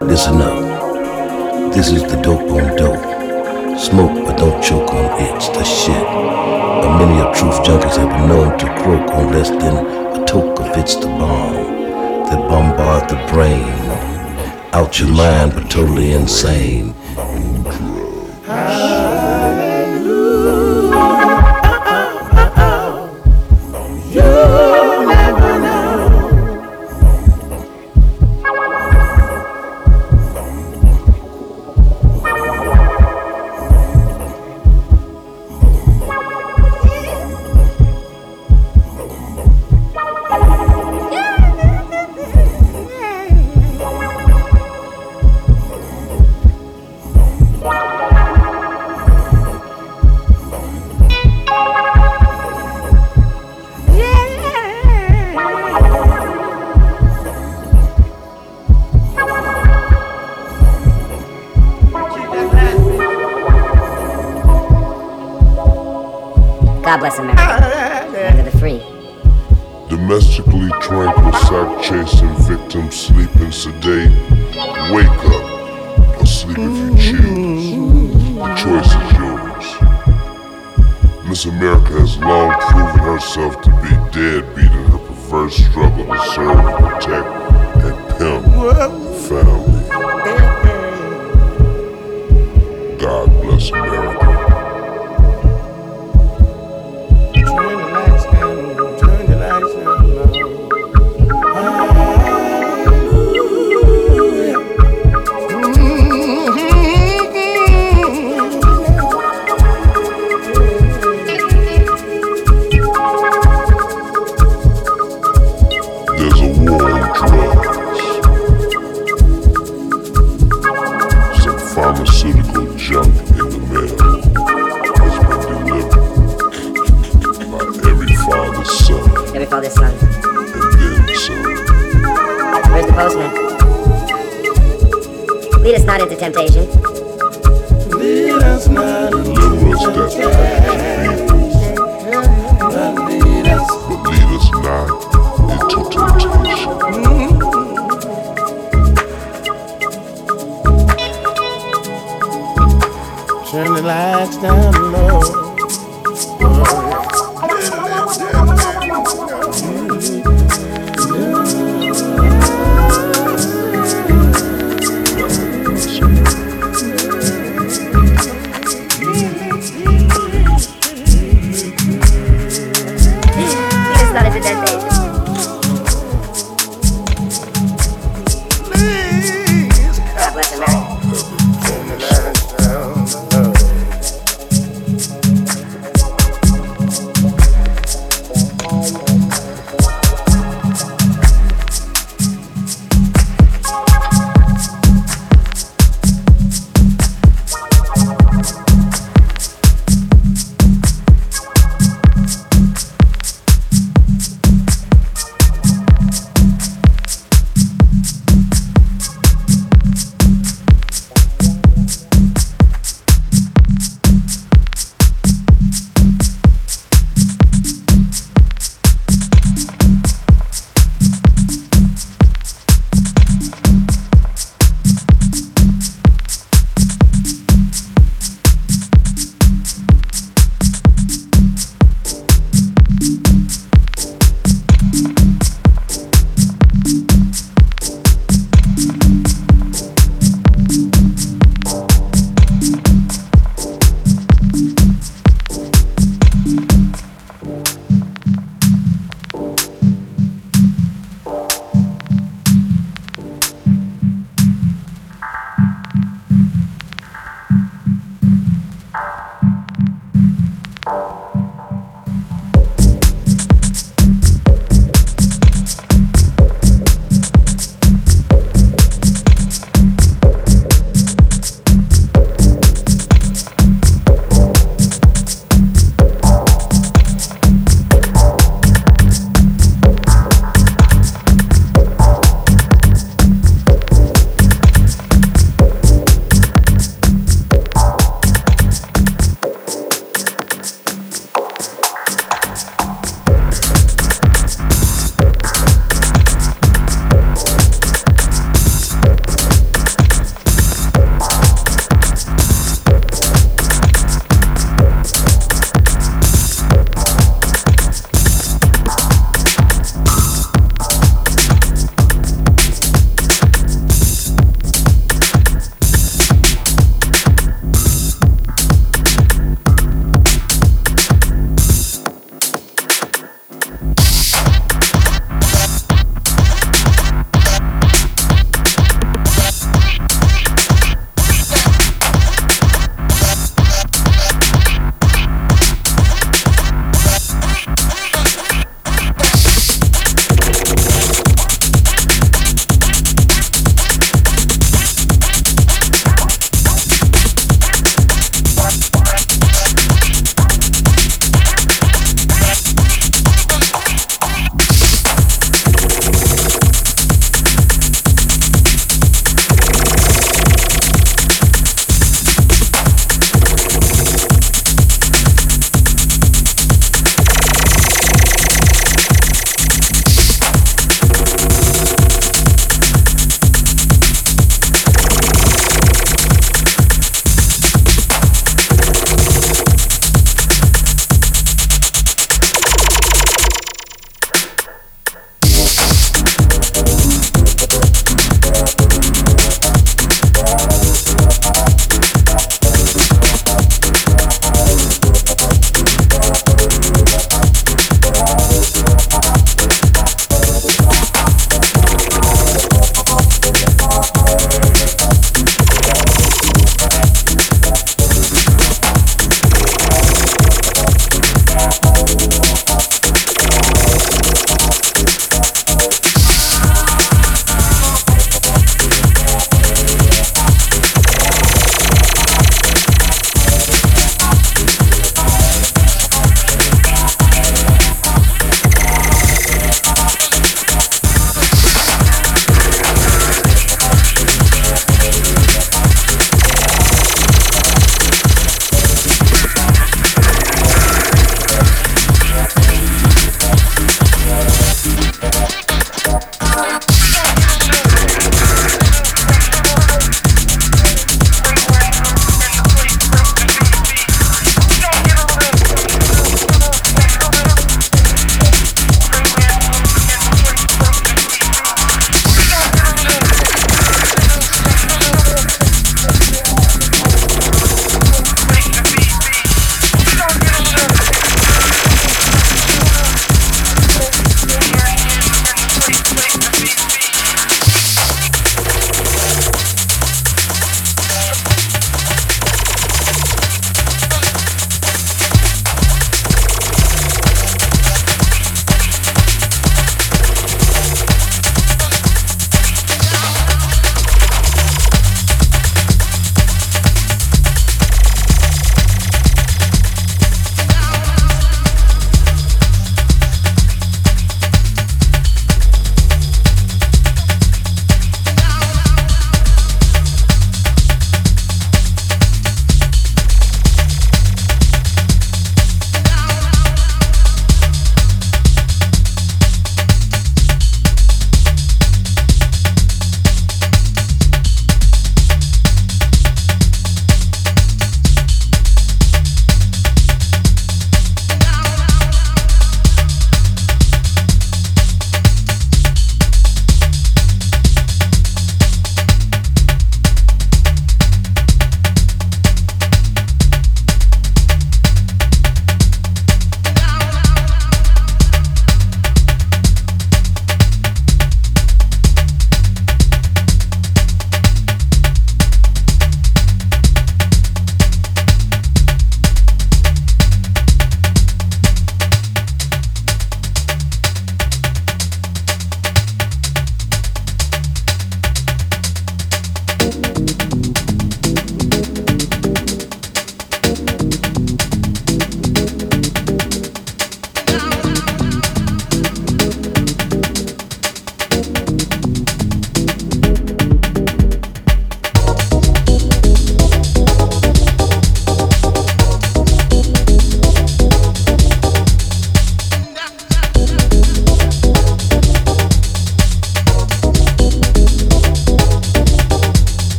Listen up. This is the dope on dope. Smoke but don't choke on it. The shit. A many of truth junkies have been known to croak on less than a toke of it's the bomb that bombard the brain. Out your mind but totally insane. yourself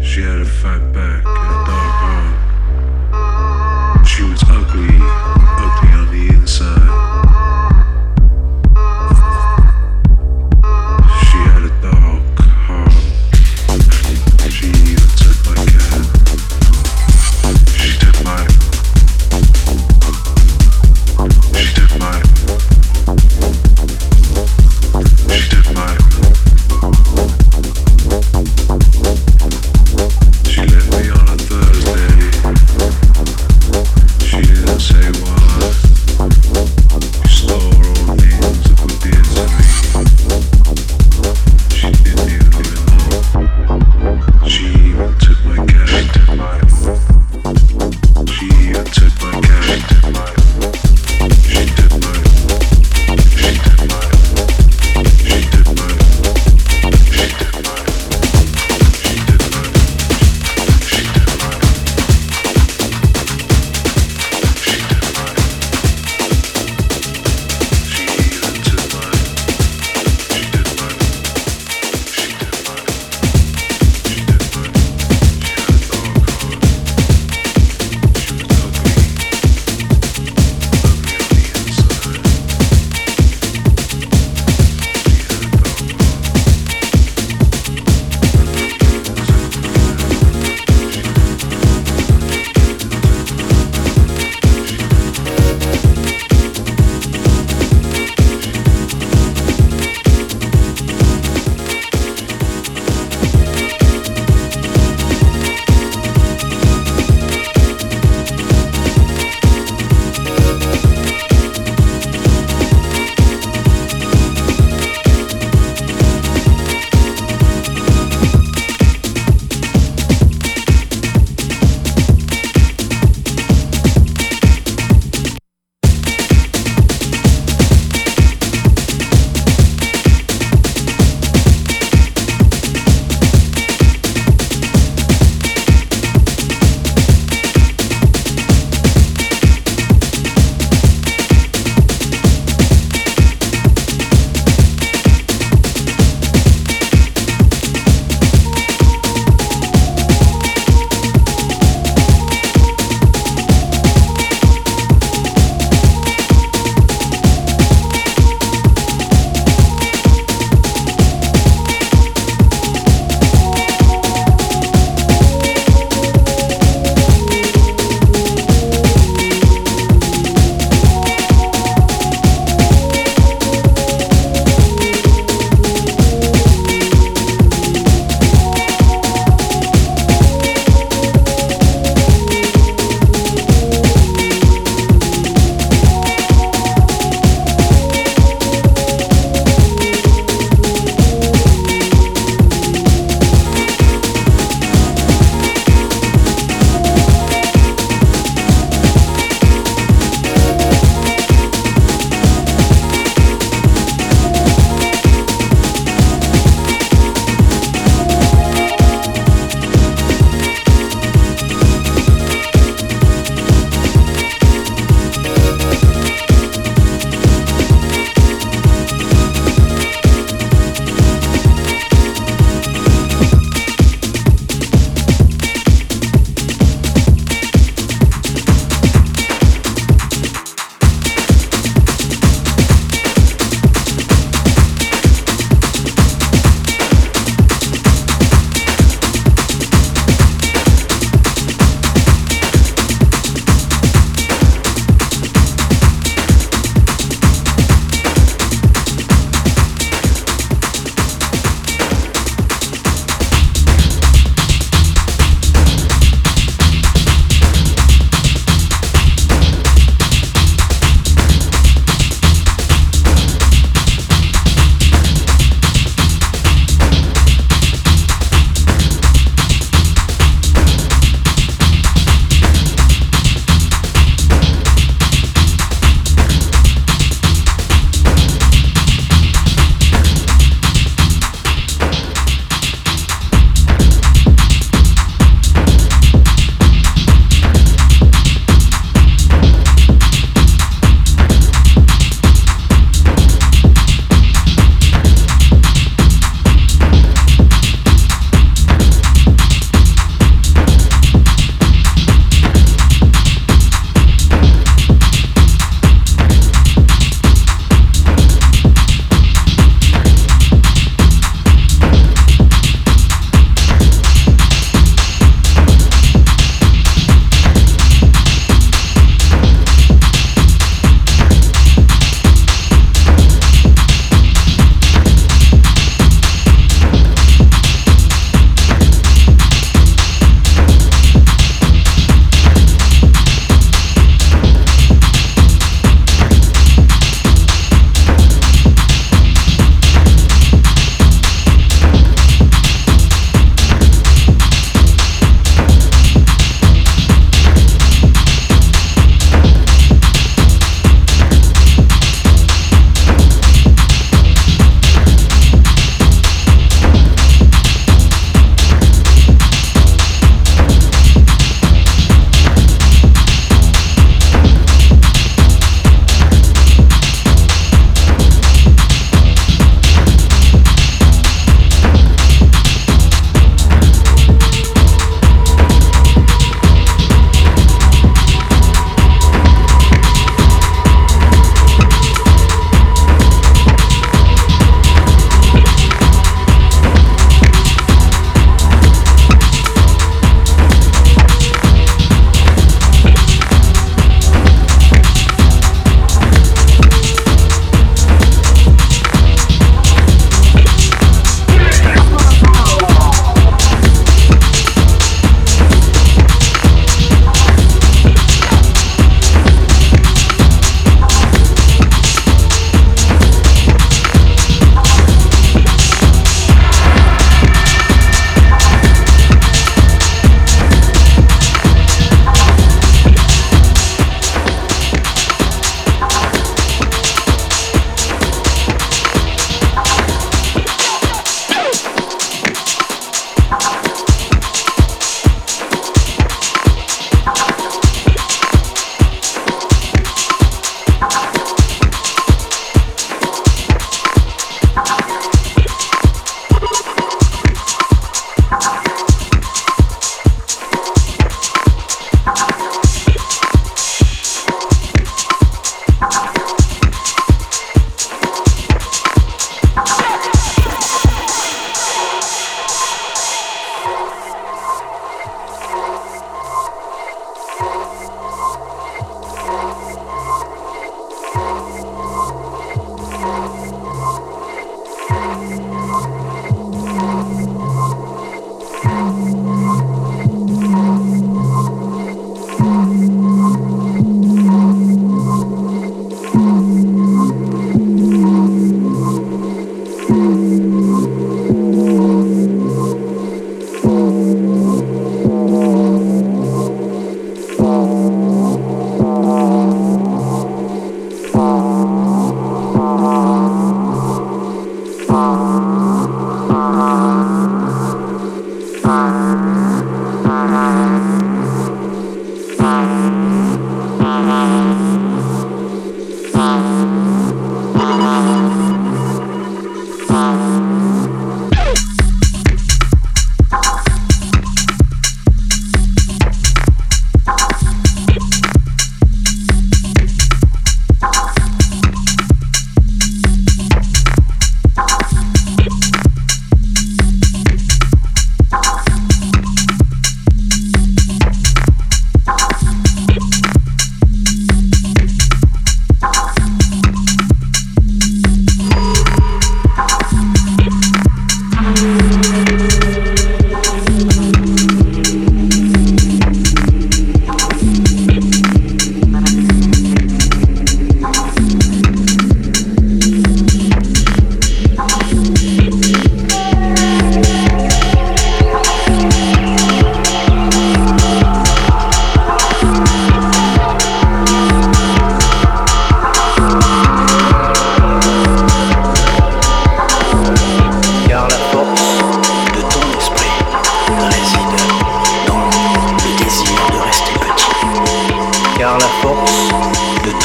She had to fight back in a dark room. She was ugly.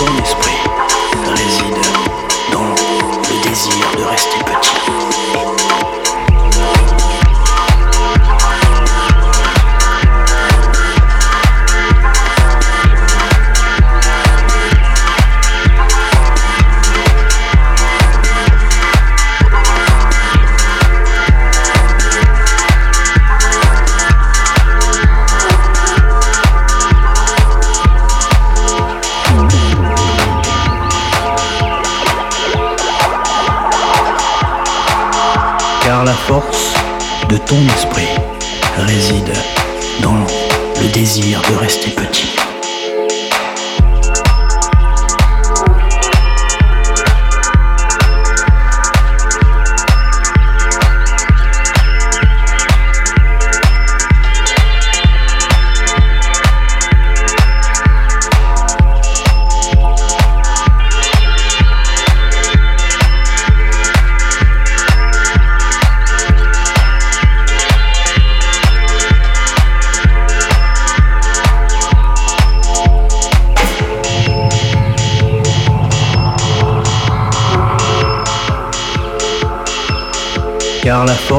on this ton esprit réside dans le désir de rester petit.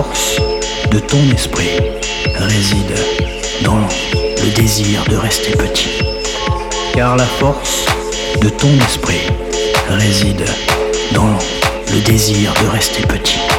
Force de ton esprit réside dans le désir de rester petit. Car la force de ton esprit réside dans le désir de rester petit.